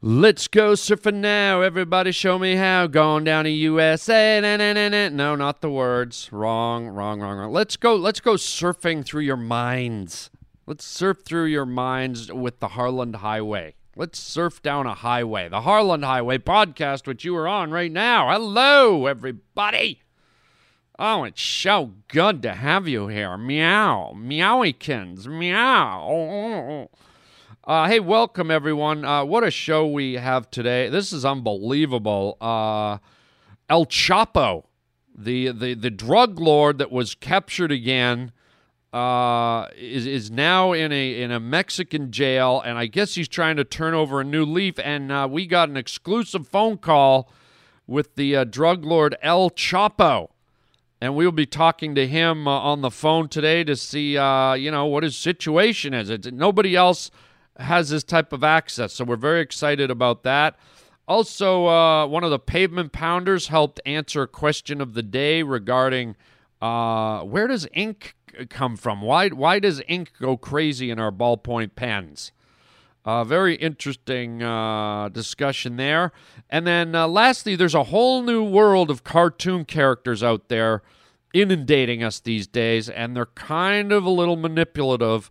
Let's go surfing now. Everybody show me how. Going down to USA. Na, na, na. No, not the words. Wrong, wrong, wrong, wrong. Let's go let's go surfing through your minds. Let's surf through your minds with the Harland Highway. Let's surf down a highway. The Harland Highway podcast, which you are on right now. Hello, everybody. Oh, it's so good to have you here. Meow. Meowikins. Meow. Uh, hey, welcome everyone. Uh, what a show we have today. This is unbelievable. Uh, El Chapo, the, the the drug lord that was captured again, uh, is is now in a in a Mexican jail, and I guess he's trying to turn over a new leaf. And uh, we got an exclusive phone call with the uh, drug lord El Chapo and we will be talking to him on the phone today to see, you know, what his situation is. It's, nobody else has this type of access, so we're very excited about that. Also, uh, one of the pavement pounders helped answer a question of the day regarding uh, where does ink come from? Why why does ink go crazy in our ballpoint pens? Uh, very interesting uh, discussion there. And then uh, lastly, there's a whole new world of cartoon characters out there inundating us these days, and they're kind of a little manipulative.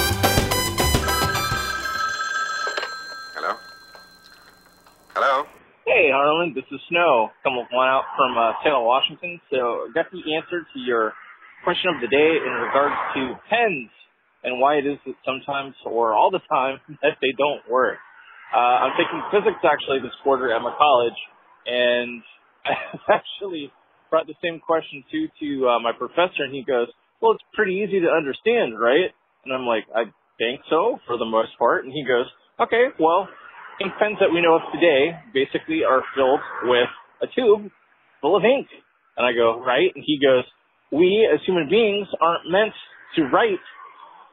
Harland, this is Snow. Come one out from uh, Seattle, Washington. So, I got the answer to your question of the day in regards to pens and why it is that sometimes or all the time that they don't work. Uh, I'm taking physics actually this quarter at my college, and I've actually brought the same question too to uh, my professor, and he goes, "Well, it's pretty easy to understand, right?" And I'm like, "I think so for the most part." And he goes, "Okay, well." Ink pens that we know of today basically are filled with a tube full of ink. And I go, right? And he goes, we as human beings aren't meant to write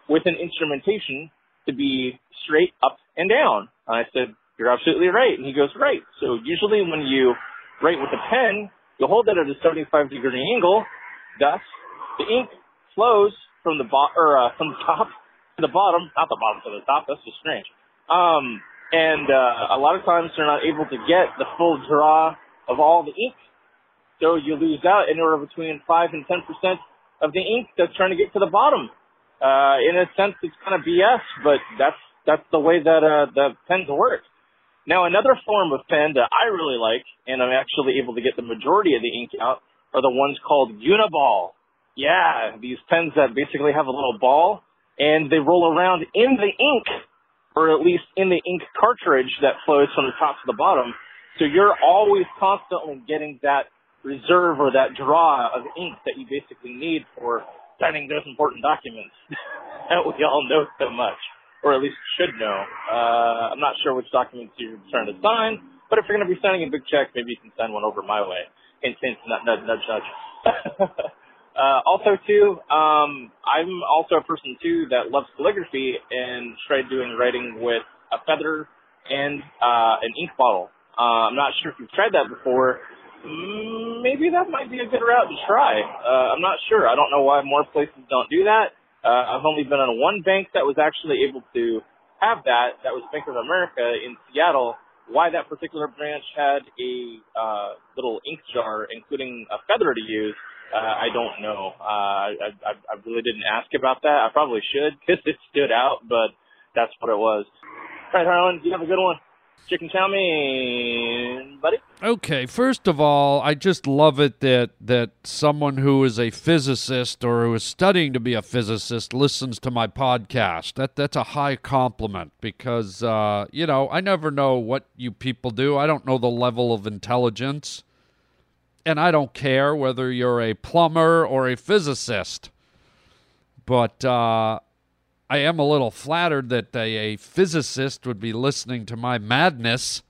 with an instrumentation to be straight up and down. And I said, you're absolutely right. And he goes, right. So usually when you write with a pen, you hold it at a 75 degree angle. Thus, the ink flows from the bo- or uh, from the top to the bottom, not the bottom to the top. That's just strange. Um, and uh, a lot of times they're not able to get the full draw of all the ink, so you lose out anywhere between five and ten percent of the ink that's trying to get to the bottom. Uh, in a sense, it's kind of BS, but that's that's the way that uh, the pens work. Now, another form of pen that I really like, and I'm actually able to get the majority of the ink out, are the ones called Uniball. Yeah, these pens that basically have a little ball, and they roll around in the ink or at least in the ink cartridge that flows from the top to the bottom. So you're always constantly getting that reserve or that draw of ink that you basically need for signing those important documents that we all know so much, or at least should know. Uh, I'm not sure which documents you're trying to sign, but if you're going to be signing a big check, maybe you can send one over my way. Hint, hint, nudge, nudge, nudge, nudge. Uh, also too, um, I'm also a person too that loves calligraphy and tried doing writing with a feather and uh, an ink bottle. Uh, I'm not sure if you've tried that before. Mm, Maybe that might be a good route to try. Uh, I'm not sure. I don't know why more places don't do that. Uh, I've only been on one bank that was actually able to have that. That was Bank of America in Seattle. Why that particular branch had a uh, little ink jar, including a feather to use, uh, I don't know. Uh, I, I, I really didn't ask about that. I probably should because it stood out, but that's what it was. All right, Harland, you have a good one. Chicken chow mein, buddy. Okay, first of all, I just love it that that someone who is a physicist or who is studying to be a physicist listens to my podcast. That that's a high compliment because uh, you know I never know what you people do. I don't know the level of intelligence, and I don't care whether you're a plumber or a physicist. But uh, I am a little flattered that a, a physicist would be listening to my madness.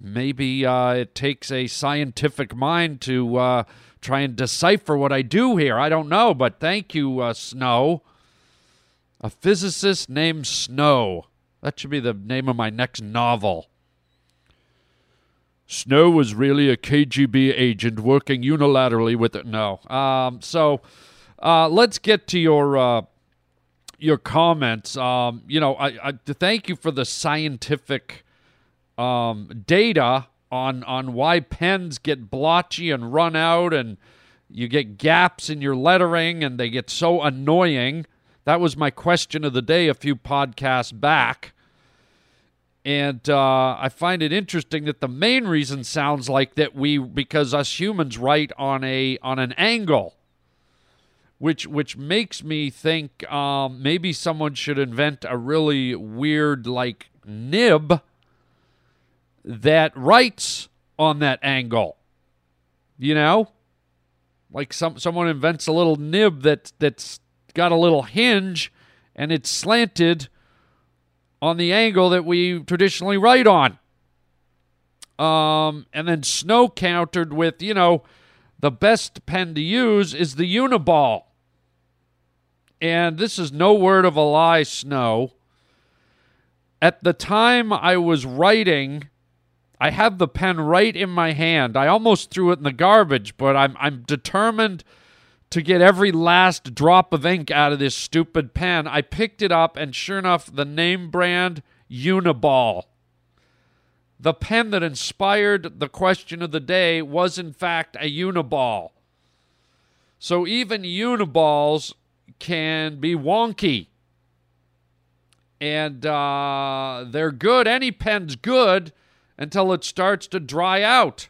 Maybe uh, it takes a scientific mind to uh, try and decipher what I do here. I don't know, but thank you, uh, Snow. A physicist named Snow. That should be the name of my next novel. Snow was really a KGB agent working unilaterally with it. No. Um, so uh, let's get to your uh, your comments. Um, you know, I, I thank you for the scientific um, data on on why pens get blotchy and run out, and you get gaps in your lettering, and they get so annoying. That was my question of the day a few podcasts back. And uh, I find it interesting that the main reason sounds like that we because us humans write on a on an angle which which makes me think um, maybe someone should invent a really weird like nib that writes on that angle. You know, like some someone invents a little nib that that's got a little hinge and it's slanted on the angle that we traditionally write on. Um, and then Snow countered with, you know, the best pen to use is the Uniball. And this is no word of a lie, Snow. At the time I was writing, I have the pen right in my hand. I almost threw it in the garbage, but I'm I'm determined to get every last drop of ink out of this stupid pen. I picked it up, and sure enough, the name brand Uniball. The pen that inspired the question of the day was, in fact, a Uniball. So even Uniballs can be wonky. And uh, they're good. Any pen's good until it starts to dry out.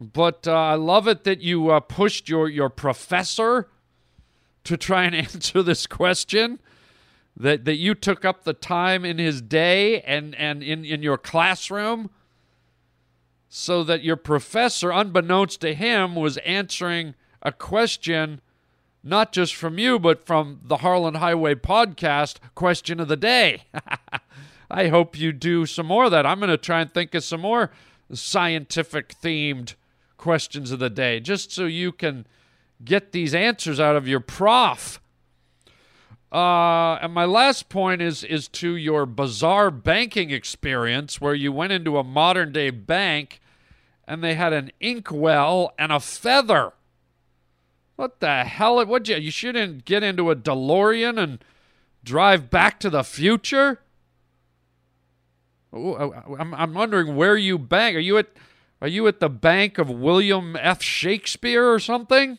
But uh, I love it that you uh, pushed your, your professor to try and answer this question. That, that you took up the time in his day and, and in, in your classroom so that your professor, unbeknownst to him, was answering a question not just from you, but from the Harland Highway podcast question of the day. I hope you do some more of that. I'm going to try and think of some more scientific themed questions of the day just so you can get these answers out of your prof. Uh, and my last point is is to your bizarre banking experience where you went into a modern day bank and they had an inkwell and a feather. What the hell? What you? You shouldn't get into a DeLorean and drive back to the future. I'm I'm wondering where you bank. Are you at? Are you at the bank of William F. Shakespeare or something?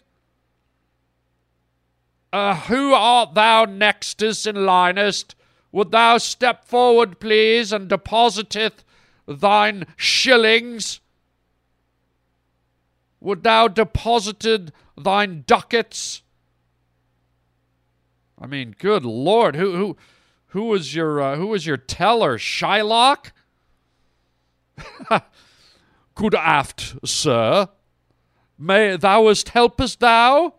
Uh, who art thou nextus in linest? Would thou step forward, please, and depositeth thine shillings? Would thou deposited thine ducats? I mean, good lord, who who who was your uh, who was your teller, Shylock? good aft, sir. May thouest helpest thou?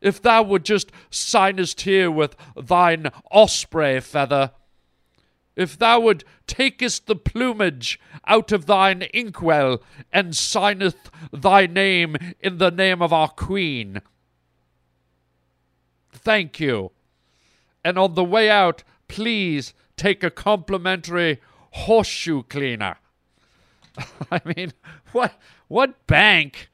If thou would just signest here with thine osprey feather. If thou would takest the plumage out of thine inkwell and signeth thy name in the name of our queen. Thank you. And on the way out, please take a complimentary horseshoe cleaner. I mean, what what bank?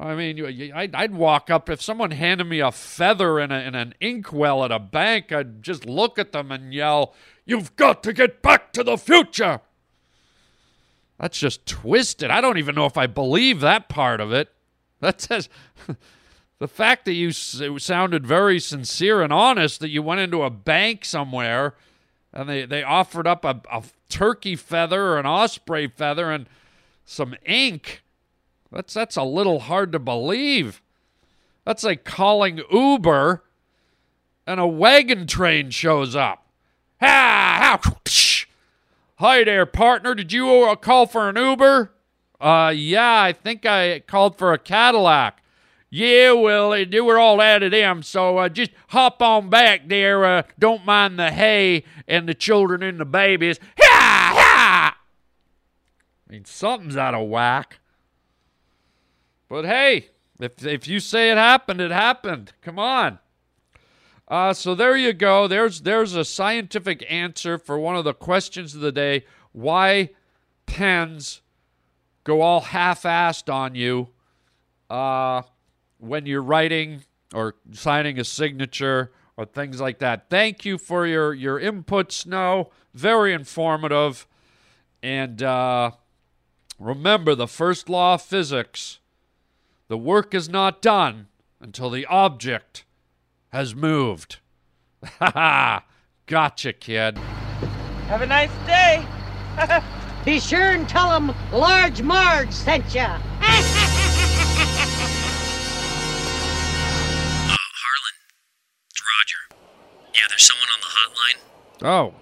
I mean, I'd, I'd walk up if someone handed me a feather in, a, in an inkwell at a bank. I'd just look at them and yell, "You've got to get back to the future." That's just twisted. I don't even know if I believe that part of it. That says the fact that you sounded very sincere and honest that you went into a bank somewhere and they, they offered up a, a turkey feather or an osprey feather and some ink. That's that's a little hard to believe. That's like calling Uber and a wagon train shows up. Ha! ha Hi there, partner. Did you uh, call for an Uber? Uh, yeah, I think I called for a Cadillac. Yeah, well, they were all out of them, so uh, just hop on back there. Uh, don't mind the hay and the children and the babies. Ha! Ha! I mean, something's out of whack. But hey, if if you say it happened, it happened. Come on. Uh, so there you go. There's there's a scientific answer for one of the questions of the day. Why pens go all half-assed on you uh, when you're writing or signing a signature or things like that. Thank you for your your input, Snow. Very informative. And uh, remember the first law of physics: the work is not done until the object has moved. Ha ha! Gotcha, kid. Have a nice day. Be sure and tell them Large Marge sent you. Roger. Yeah, there's someone on the hotline.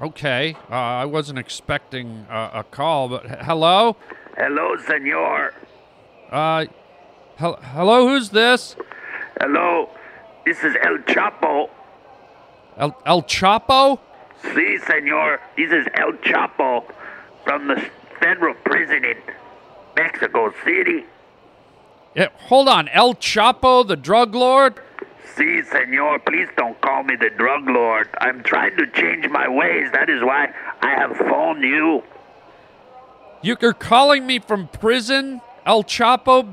Oh, okay. Uh, I wasn't expecting uh, a call, but h- hello? Hello, senor. Uh, hel- hello, who's this? Hello, this is El Chapo. El, El Chapo? Si, senor. This is El Chapo from the federal prison in Mexico City. Yeah, hold on. El Chapo, the drug lord? Si, senor. Please don't call me the drug lord. I'm trying to change my ways. That is why I have phoned you. You're calling me from prison? El Chapo?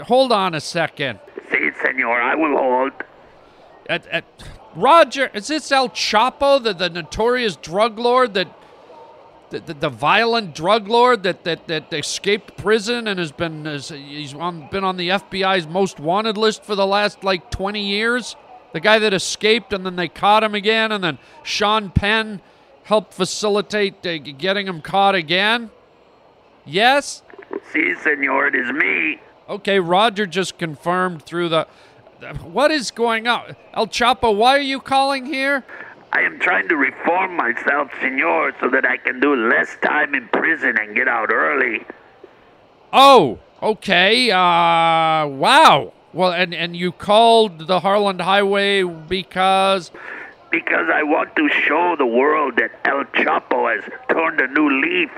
Hold on a second. Si, senor. I will hold. At, at, Roger, is this El Chapo, the, the notorious drug lord that the, the, the violent drug lord that, that, that escaped prison and has been has, he's on, been on the FBI's most wanted list for the last like 20 years? The guy that escaped and then they caught him again and then Sean Penn helped facilitate uh, getting him caught again? Yes? Si, senor. It is me. Okay, Roger just confirmed through the. What is going on? El Chapo, why are you calling here? I am trying to reform myself, senor, so that I can do less time in prison and get out early. Oh, okay. Uh, wow. Well, and, and you called the Harland Highway because. Because I want to show the world that El Chapo has turned a new leaf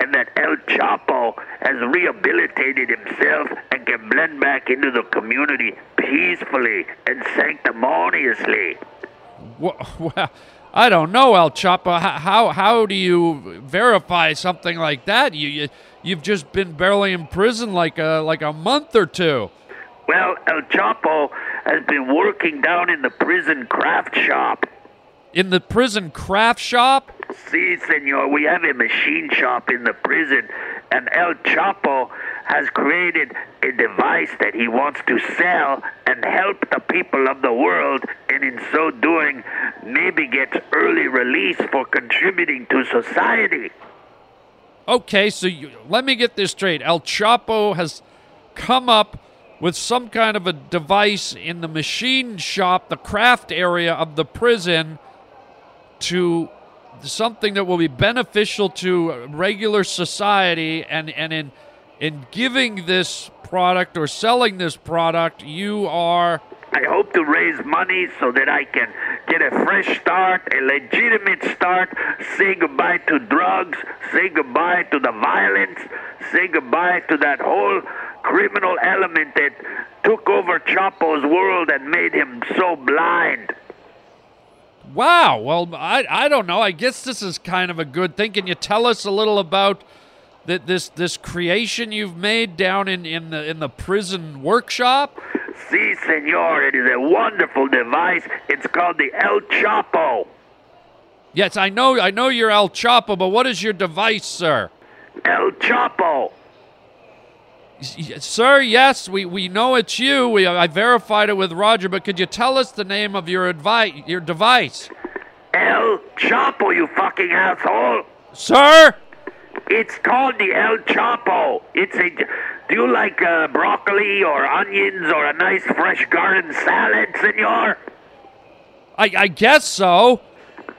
and that El Chapo has rehabilitated himself and can blend back into the community peacefully and sanctimoniously. Well, I don't know, El Chapo. How, how, do you verify something like that? You, you, you've just been barely in prison like a, like a month or two. Well, El Chapo has been working down in the prison craft shop. In the prison craft shop? Si, senor. We have a machine shop in the prison, and El Chapo has created a device that he wants to sell and help the people of the world, and in so doing, maybe get early release for contributing to society. Okay, so you, let me get this straight. El Chapo has come up with some kind of a device in the machine shop, the craft area of the prison, to something that will be beneficial to regular society and, and in in giving this product or selling this product you are I hope to raise money so that I can get a fresh start, a legitimate start, say goodbye to drugs, say goodbye to the violence, say goodbye to that whole criminal element that took over Chapo's world and made him so blind. Wow. Well, I, I don't know. I guess this is kind of a good thing. Can you tell us a little about that this this creation you've made down in, in the in the prison workshop? Si, senor. It is a wonderful device. It's called the El Chapo. Yes, I know. I know you're El Chapo, but what is your device, sir? El Chapo. Sir, yes, we, we know it's you. We, I verified it with Roger, but could you tell us the name of your advice, your device? El El Chapo, you fucking asshole. Sir? It's called the El Chapo. It's a. Do you like uh, broccoli or onions or a nice fresh garden salad, senor? I, I guess so.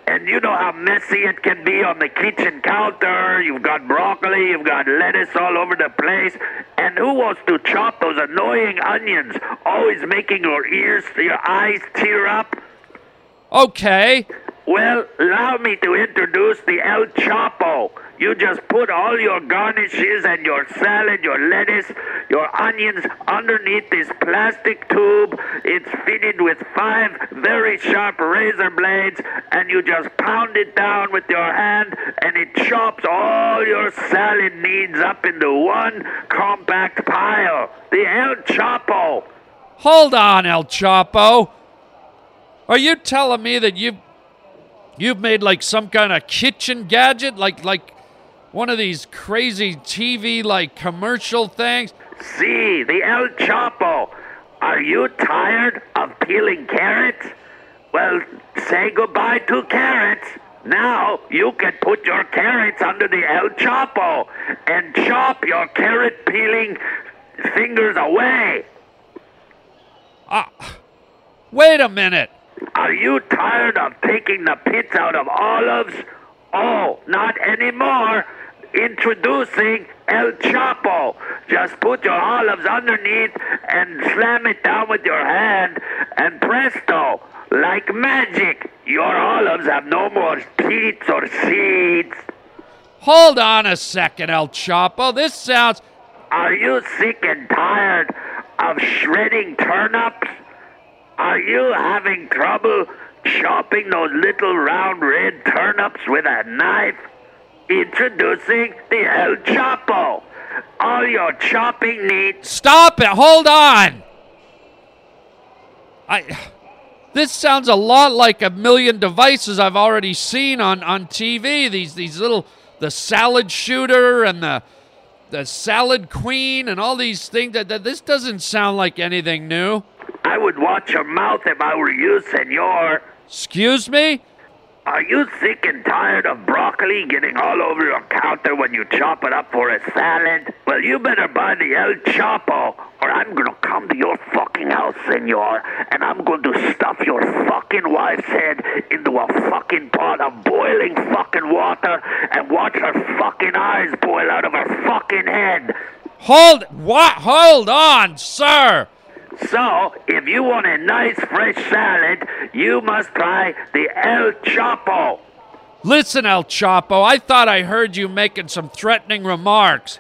And you know how messy it can be on the kitchen counter. You've got broccoli, you've got lettuce all over the place. And who wants to chop those annoying onions, always making your ears, your eyes tear up? Okay. Well, allow me to introduce the El Chapo. You just put all your garnishes and your salad, your lettuce, your onions underneath this plastic tube. It's fitted with five very sharp razor blades, and you just pound it down with your hand, and it chops all your salad needs up into one compact pile. The El Chapo. Hold on, El Chapo. Are you telling me that you've you've made like some kind of kitchen gadget, like like one of these crazy TV like commercial things? See, the El Chapo. Are you tired of peeling carrots? Well, say goodbye to carrots. Now you can put your carrots under the El Chapo and chop your carrot peeling fingers away. Ah, wait a minute. Are you tired of taking the pits out of olives? Oh, not anymore. Introducing El Chapo. Just put your olives underneath and slam it down with your hand, and presto, like magic, your olives have no more pits or seeds. Hold on a second, El Chapo. This sounds. Are you sick and tired of shredding turnips? Are you having trouble chopping those little round red turnips with a knife? Introducing the El Chapo. All your chopping needs. Stop it! Hold on! I. This sounds a lot like a million devices I've already seen on, on TV. These these little the salad shooter and the the salad queen and all these things. That, that this doesn't sound like anything new. I would watch your mouth if I were you, senor. Excuse me? Are you sick and tired of broccoli getting all over your counter when you chop it up for a salad? Well, you better buy the El Chapo, or I'm gonna come to your fucking house, senor, and I'm going to stuff your fucking wife's head into a fucking pot of boiling fucking water and watch her fucking eyes boil out of her fucking head. Hold what? Hold on, sir. So, if you want a nice fresh salad, you must try the El Chapo. Listen, El Chapo, I thought I heard you making some threatening remarks.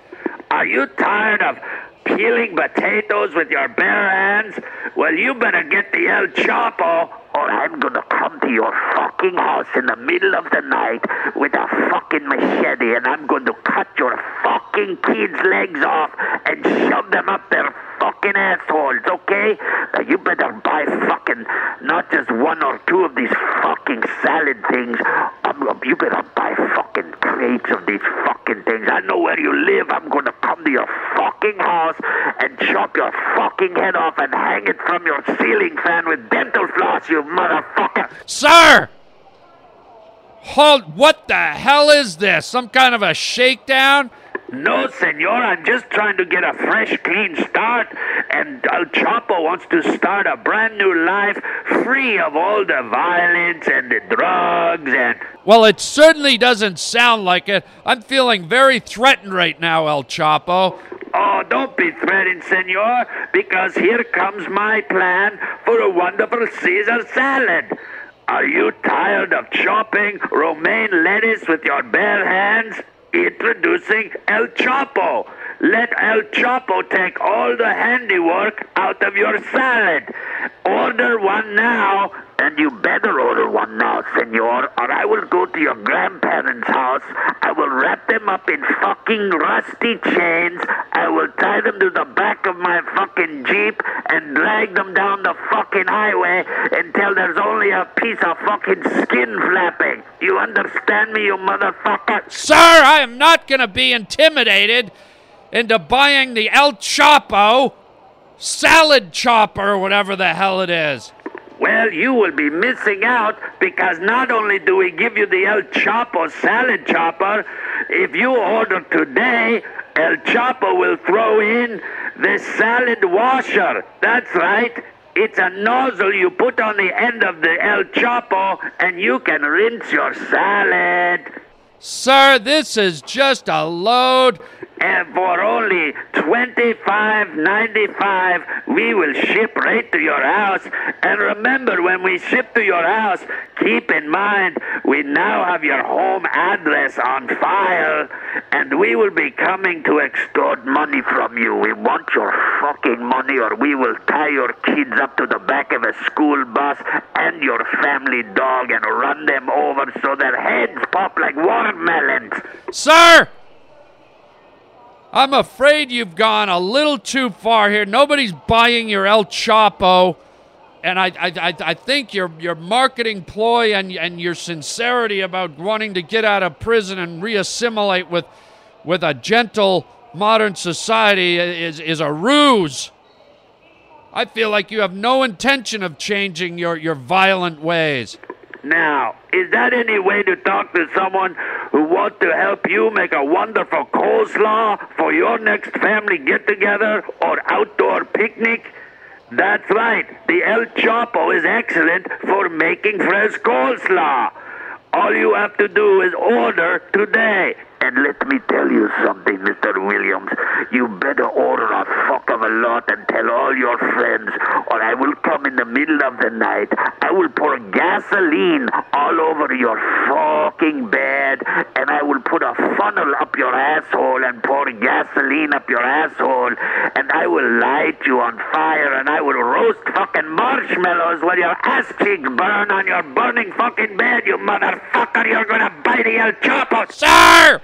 Are you tired of peeling potatoes with your bare hands? Well, you better get the El Chapo, or I'm gonna come to your fucking house in the middle of the night with a fucking machete, and I'm going to cut your fucking kids' legs off and shove them up their fucking assholes, okay? Now you better buy fucking not just one or two of these fucking salad things. Um, you better buy fucking crates of these fucking things. I know where you live. I'm gonna come to your fucking house and chop your fucking head off and hang it from your ceiling fan with dental floss, you motherfucker. Sir! Hold, what the hell is this? Some kind of a shakedown? No, senor, I'm just trying to get a fresh, clean start, and El Chapo wants to start a brand new life free of all the violence and the drugs and. Well, it certainly doesn't sound like it. I'm feeling very threatened right now, El Chapo. Oh, don't be threatened, senor, because here comes my plan for a wonderful Caesar salad. Are you tired of chopping romaine lettuce with your bare hands? Introducing El Chapo. Let El Chapo take all the handiwork out of your salad. Order one now, and you better order one now, senor, or I will go to your grandparents' house. I will wrap them up in fucking rusty chains. I will tie them to the back of my fucking Jeep and drag them down the fucking highway until there's only a piece of fucking skin flapping. You understand me, you motherfucker? Sir, I am not going to be intimidated into buying the El Chapo salad chopper or whatever the hell it is. Well, you will be missing out because not only do we give you the El Chapo salad chopper, if you order today, El Chapo will throw in the salad washer. That's right. It's a nozzle you put on the end of the El Chapo and you can rinse your salad. Sir, this is just a load. And for only $25.95, we will ship right to your house. And remember, when we ship to your house, keep in mind we now have your home address on file, and we will be coming to extort money from you. We want your fucking money, or we will tie your kids up to the back of a school bus and your family dog and run them over so their heads pop like watermelons. Sir! I'm afraid you've gone a little too far here. Nobody's buying your El Chapo. And I, I, I, I think your, your marketing ploy and, and your sincerity about wanting to get out of prison and reassimilate with, with a gentle modern society is, is a ruse. I feel like you have no intention of changing your, your violent ways. Now, is that any way to talk to someone who wants to help you make a wonderful coleslaw for your next family get together or outdoor picnic? That's right, the El Chapo is excellent for making fresh coleslaw. All you have to do is order today. And let me tell you something, Mr. Williams. You better order a fuck of a lot and tell all your friends, or I will come in the middle of the night. I will pour gasoline all over your fucking bed, and I will put a funnel up your asshole and pour gasoline up your asshole, and I will light you on fire, and I will roast fucking marshmallows while your ass cheeks burn on your burning fucking bed, you motherfucker. You're gonna buy the El Chapo. Sir!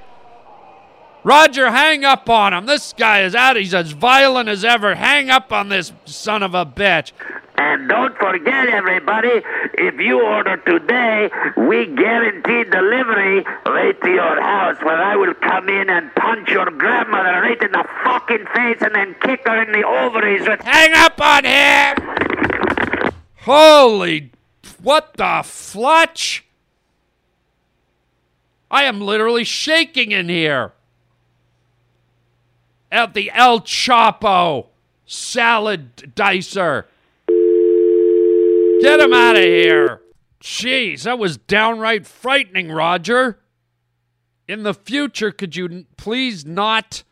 Roger, hang up on him. This guy is out. He's as violent as ever. Hang up on this son of a bitch. And don't forget, everybody, if you order today, we guarantee delivery right to your house where I will come in and punch your grandmother right in the fucking face and then kick her in the ovaries with. Hang up on him! Holy. What the flutch? I am literally shaking in here. At the El Chapo salad dicer. Get him out of here. Jeez, that was downright frightening, Roger. In the future, could you please not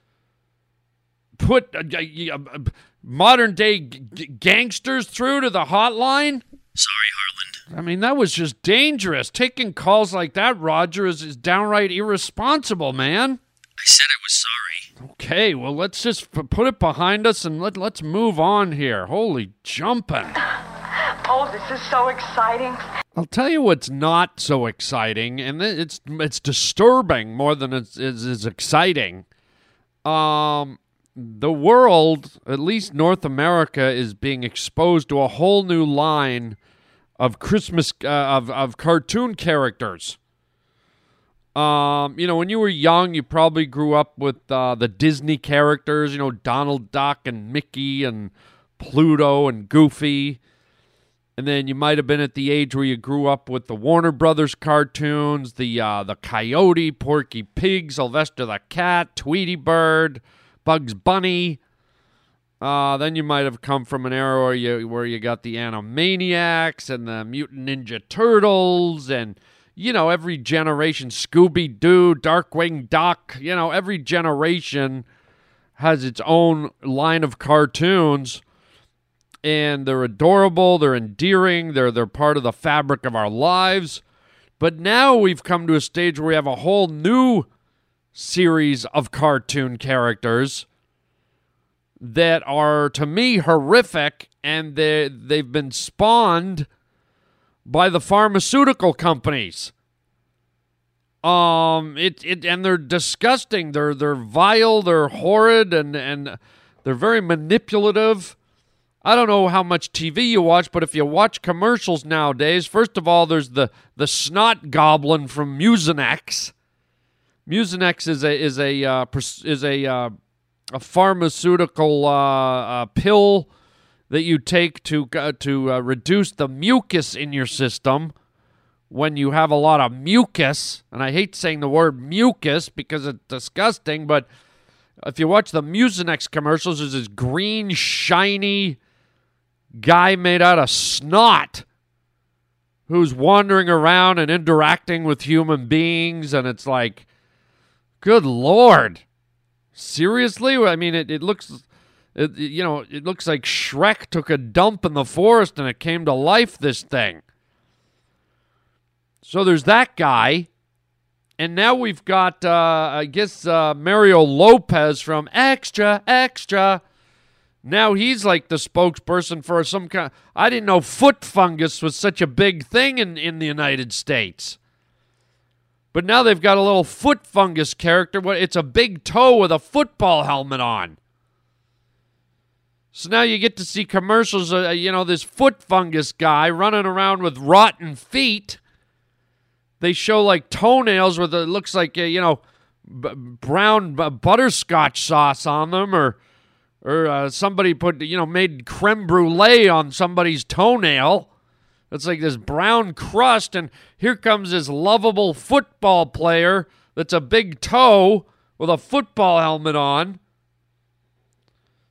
put uh, uh, uh, modern day g- gangsters through to the hotline? Sorry, Harland. I mean, that was just dangerous. Taking calls like that, Roger, is, is downright irresponsible, man. I said I was sorry. Okay, well, let's just p- put it behind us and let, let's move on here. Holy jumping. Oh, this is so exciting. I'll tell you what's not so exciting, and it's it's disturbing more than it's, it's, it's exciting. Um, the world, at least North America, is being exposed to a whole new line of Christmas uh, of of cartoon characters. Um, you know, when you were young, you probably grew up with uh, the Disney characters. You know, Donald Duck and Mickey and Pluto and Goofy. And then you might have been at the age where you grew up with the Warner Brothers cartoons, the uh, the Coyote, Porky Pig, Sylvester the Cat, Tweety Bird, Bugs Bunny. Uh, then you might have come from an era where you where you got the Animaniacs and the Mutant Ninja Turtles and you know every generation Scooby Doo, Darkwing Duck. You know every generation has its own line of cartoons and they're adorable, they're endearing, they're they're part of the fabric of our lives. But now we've come to a stage where we have a whole new series of cartoon characters that are to me horrific and they they've been spawned by the pharmaceutical companies. Um it it and they're disgusting. They're they're vile, they're horrid and and they're very manipulative. I don't know how much TV you watch, but if you watch commercials nowadays, first of all, there's the the snot goblin from Mucinex. Mucinex is a is a uh, is a uh, a pharmaceutical uh, uh, pill that you take to uh, to uh, reduce the mucus in your system when you have a lot of mucus. And I hate saying the word mucus because it's disgusting, but if you watch the Mucinex commercials, there's this green, shiny guy made out of snot who's wandering around and interacting with human beings, and it's like, good lord, seriously? I mean, it, it looks, it, you know, it looks like Shrek took a dump in the forest and it came to life. This thing. So there's that guy. And now we've got, uh, I guess, uh, Mario Lopez from Extra, Extra. Now he's like the spokesperson for some kind. I didn't know foot fungus was such a big thing in, in the United States. But now they've got a little foot fungus character. What it's a big toe with a football helmet on. So now you get to see commercials, uh, you know, this foot fungus guy running around with rotten feet. They show like toenails with it looks like uh, you know b- brown b- butterscotch sauce on them or or uh, somebody put you know made creme brulee on somebody's toenail. It's like this brown crust and here comes this lovable football player that's a big toe with a football helmet on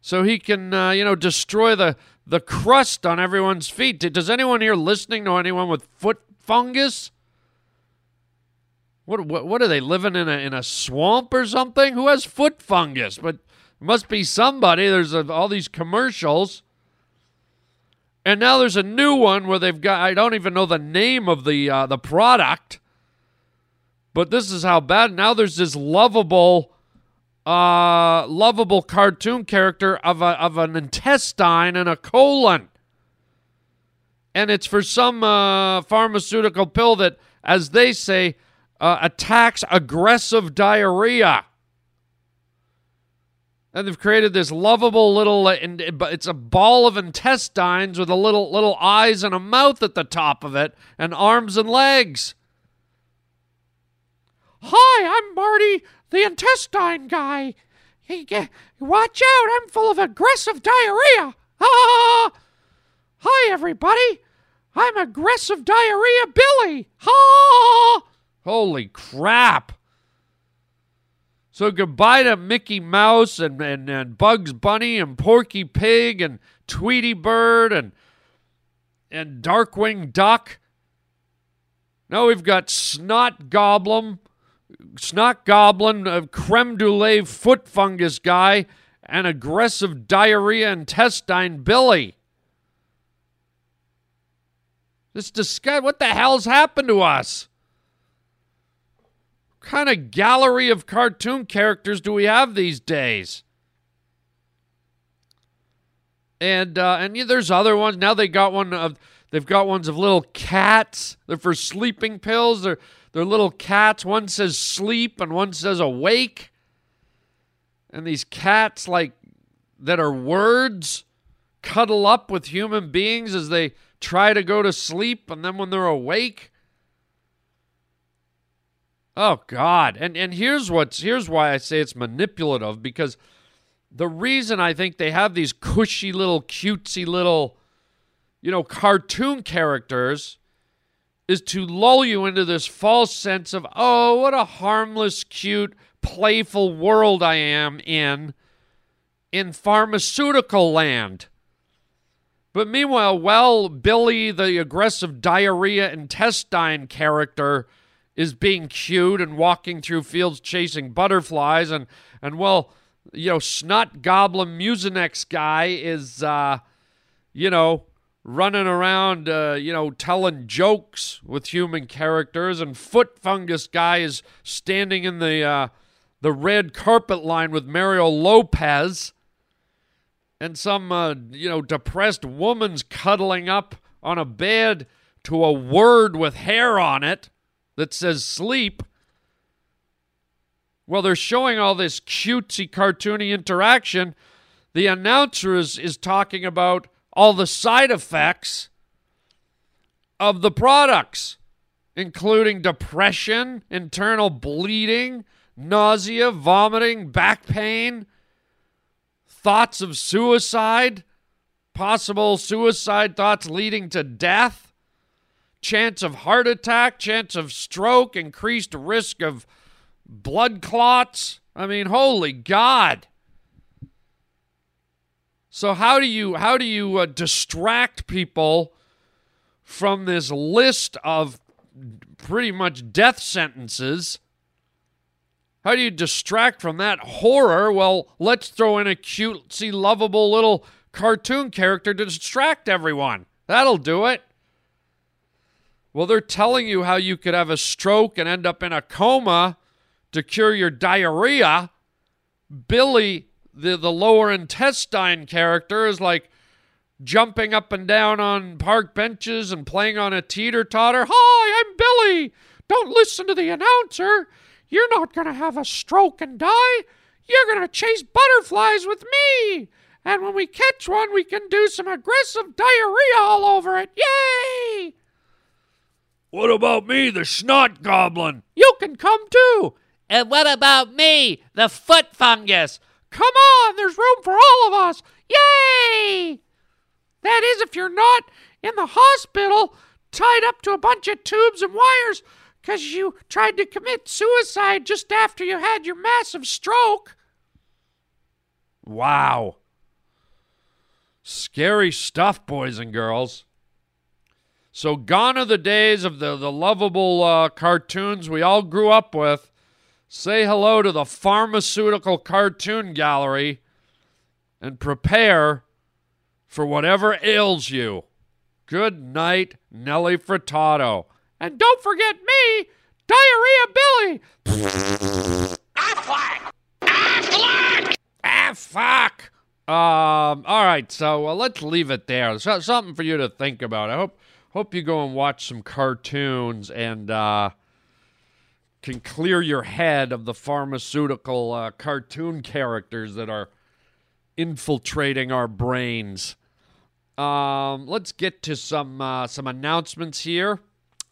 so he can uh, you know destroy the the crust on everyone's feet does anyone here listening to anyone with foot fungus what, what what are they living in a in a swamp or something? Who has foot fungus? But must be somebody. There's a, all these commercials. And now there's a new one where they've got I don't even know the name of the uh, the product. But this is how bad. Now there's this lovable uh lovable cartoon character of a of an intestine and a colon. And it's for some uh, pharmaceutical pill that as they say uh, attacks aggressive diarrhea. And they've created this lovable little, uh, it's a ball of intestines with a little little eyes and a mouth at the top of it, and arms and legs. Hi, I'm Marty, the intestine guy. Hey, watch out! I'm full of aggressive diarrhea. Ah! Hi, everybody. I'm aggressive diarrhea Billy. Ha! Holy crap. So goodbye to Mickey Mouse and, and, and Bugs Bunny and Porky Pig and Tweety Bird and and Darkwing Duck. Now we've got Snot Goblin, Snot Goblin, a creme brulee foot fungus guy, and aggressive diarrhea intestine Billy. This disgust. What the hell's happened to us? kind of gallery of cartoon characters do we have these days? And uh, and yeah, there's other ones. Now they got one of they've got ones of little cats. They're for sleeping pills. They're they're little cats. One says sleep and one says awake. And these cats like that are words cuddle up with human beings as they try to go to sleep and then when they're awake Oh God. And and here's what's here's why I say it's manipulative because the reason I think they have these cushy little cutesy little you know cartoon characters is to lull you into this false sense of oh what a harmless cute playful world I am in in pharmaceutical land. But meanwhile, well, Billy, the aggressive diarrhea intestine character, is being cued and walking through fields chasing butterflies and and well you know snot goblin mucinex guy is uh you know running around uh, you know telling jokes with human characters and foot fungus guy is standing in the uh the red carpet line with Mario Lopez and some uh, you know depressed woman's cuddling up on a bed to a word with hair on it that says sleep. Well, they're showing all this cutesy, cartoony interaction. The announcer is, is talking about all the side effects of the products, including depression, internal bleeding, nausea, vomiting, back pain, thoughts of suicide, possible suicide thoughts leading to death, chance of heart attack, chance of stroke, increased risk of blood clots. I mean, holy God. So how do you how do you uh, distract people from this list of pretty much death sentences? How do you distract from that horror? Well, let's throw in a cutesy, lovable little cartoon character to distract everyone. That'll do it. Well, they're telling you how you could have a stroke and end up in a coma to cure your diarrhea. Billy, the, the lower intestine character, is like jumping up and down on park benches and playing on a teeter totter. Hi, I'm Billy. Don't listen to the announcer. You're not going to have a stroke and die. You're going to chase butterflies with me. And when we catch one, we can do some aggressive diarrhea all over it. Yay! What about me, the snot goblin? You can come too. And what about me, the foot fungus? Come on, there's room for all of us. Yay! That is, if you're not in the hospital tied up to a bunch of tubes and wires because you tried to commit suicide just after you had your massive stroke. Wow. Scary stuff, boys and girls. So, gone are the days of the, the lovable uh, cartoons we all grew up with. Say hello to the pharmaceutical cartoon gallery and prepare for whatever ails you. Good night, Nelly Furtado. And don't forget me, Diarrhea Billy. Affleck! Affleck! Ah, fuck. Um, all right, so uh, let's leave it there. So, something for you to think about. I hope hope you go and watch some cartoons and uh, can clear your head of the pharmaceutical uh, cartoon characters that are infiltrating our brains. Um, let's get to some uh, some announcements here.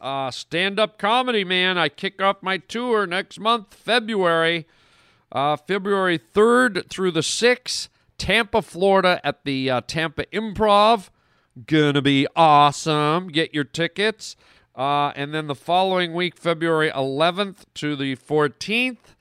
Uh, Stand up comedy, man. I kick off my tour next month, February, uh, February third through the sixth, Tampa, Florida, at the uh, Tampa Improv. Gonna be awesome. Get your tickets. Uh, and then the following week, February 11th to the 14th,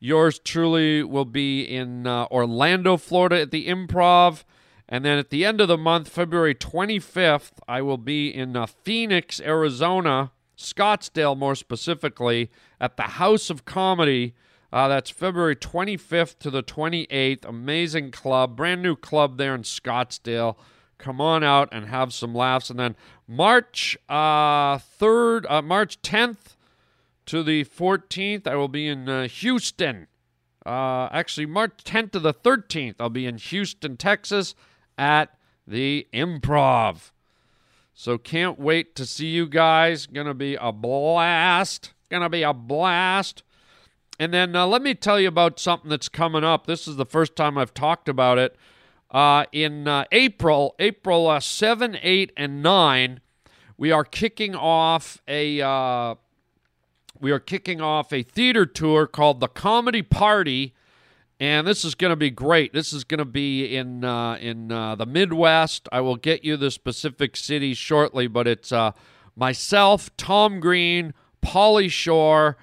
yours truly will be in uh, Orlando, Florida at the Improv. And then at the end of the month, February 25th, I will be in uh, Phoenix, Arizona, Scottsdale more specifically, at the House of Comedy. Uh, that's February 25th to the 28th. Amazing club, brand new club there in Scottsdale. Come on out and have some laughs. And then March uh, 3rd, uh, March 10th to the 14th, I will be in uh, Houston. Uh, actually, March 10th to the 13th, I'll be in Houston, Texas at the Improv. So can't wait to see you guys. Gonna be a blast. Gonna be a blast. And then uh, let me tell you about something that's coming up. This is the first time I've talked about it. Uh, in uh, April, April uh, 7, 8, and 9, we are kicking off a uh, we are kicking off a theater tour called the Comedy Party, and this is going to be great. This is going to be in uh, in uh, the Midwest. I will get you the specific cities shortly, but it's myself, Tom Green, Pauly Shore,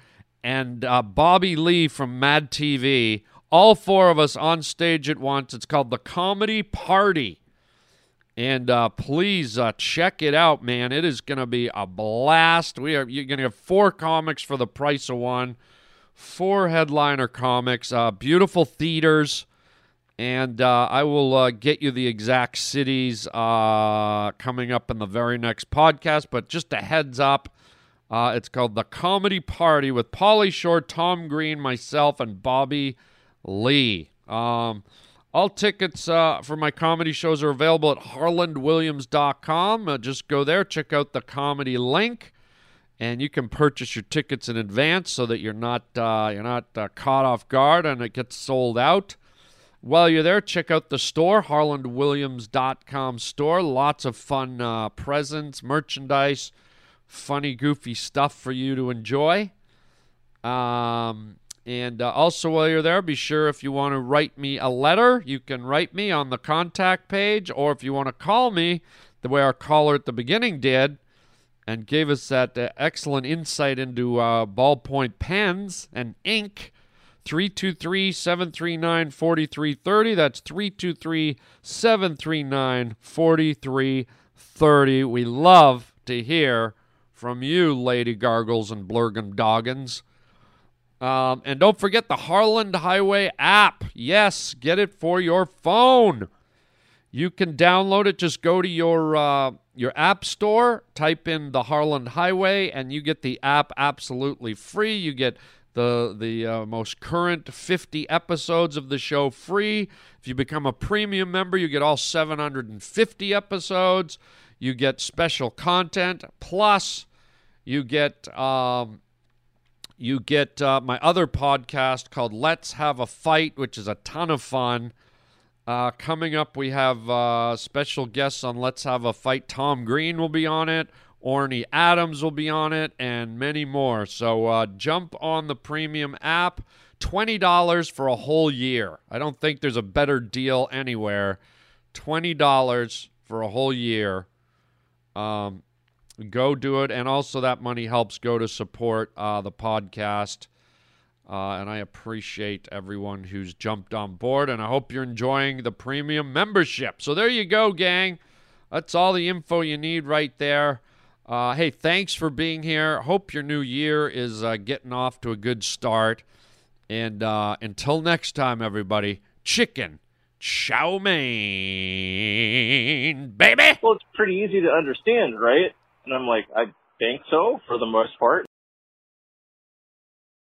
and Bobby Lee from Mad TV. All four of us on stage at once. It's called the Comedy Party. And uh, please uh, check it out, man. It is going to be a blast. We are you're going to have four comics for the price of one, four headliner comics, uh, beautiful theaters, and uh, I will uh, get you the exact cities uh, coming up in the very next podcast. But just a heads up, it's called the Comedy Party with Pauly Shore, Tom Green, myself, and Bobby Lee. Um, all tickets uh, for my comedy shows are available at harlandwilliams.com. Uh, just go there, check out the comedy link, and you can purchase your tickets in advance so that you're not uh, you're not uh, caught off guard and it gets sold out. While you're there, check out the store, harlandwilliams.com store. Lots of fun uh, presents, merchandise, funny, goofy stuff for you to enjoy. Um, And uh, also, while you're there, be sure if you want to write me a letter, you can write me on the contact page, or if you want to call me, the way our caller at the beginning did, and gave us that uh, excellent insight into uh, ballpoint pens and ink. 323 739 4330. That's 323 739 4330. We love to hear from you, Lady Gargles and Blurgum Doggins. Um, and don't forget the Harland Highway app. Yes, get it for your phone. You can download it. Just go to your uh, your app store, type in the Harland Highway, and you get the app absolutely free. You get the the uh, most current 50 episodes of the show free. If you become a premium member, you get all 750 episodes. You get special content plus you get um, you get uh, my other podcast called Let's Have a Fight, which is a ton of fun. Uh, coming up, we have uh, special guests on Let's Have a Fight. Tom Green will be on it. Orny Adams will be on it, and many more. So uh, jump on the premium app. $20 for a whole year. I don't think there's a better deal anywhere. $20 for a whole year. Um, go do it. And also, that money helps go to support uh, the podcast. Uh, and I appreciate everyone who's jumped on board. And I hope you're enjoying the premium membership. So there you go, gang. That's all the info you need right there. Uh, hey, thanks for being here. Hope your new year is uh, getting off to a good start. And uh, until next time, everybody, chicken chow mein, baby. Well, it's pretty easy to understand, right? And I'm like, I think so for the most part.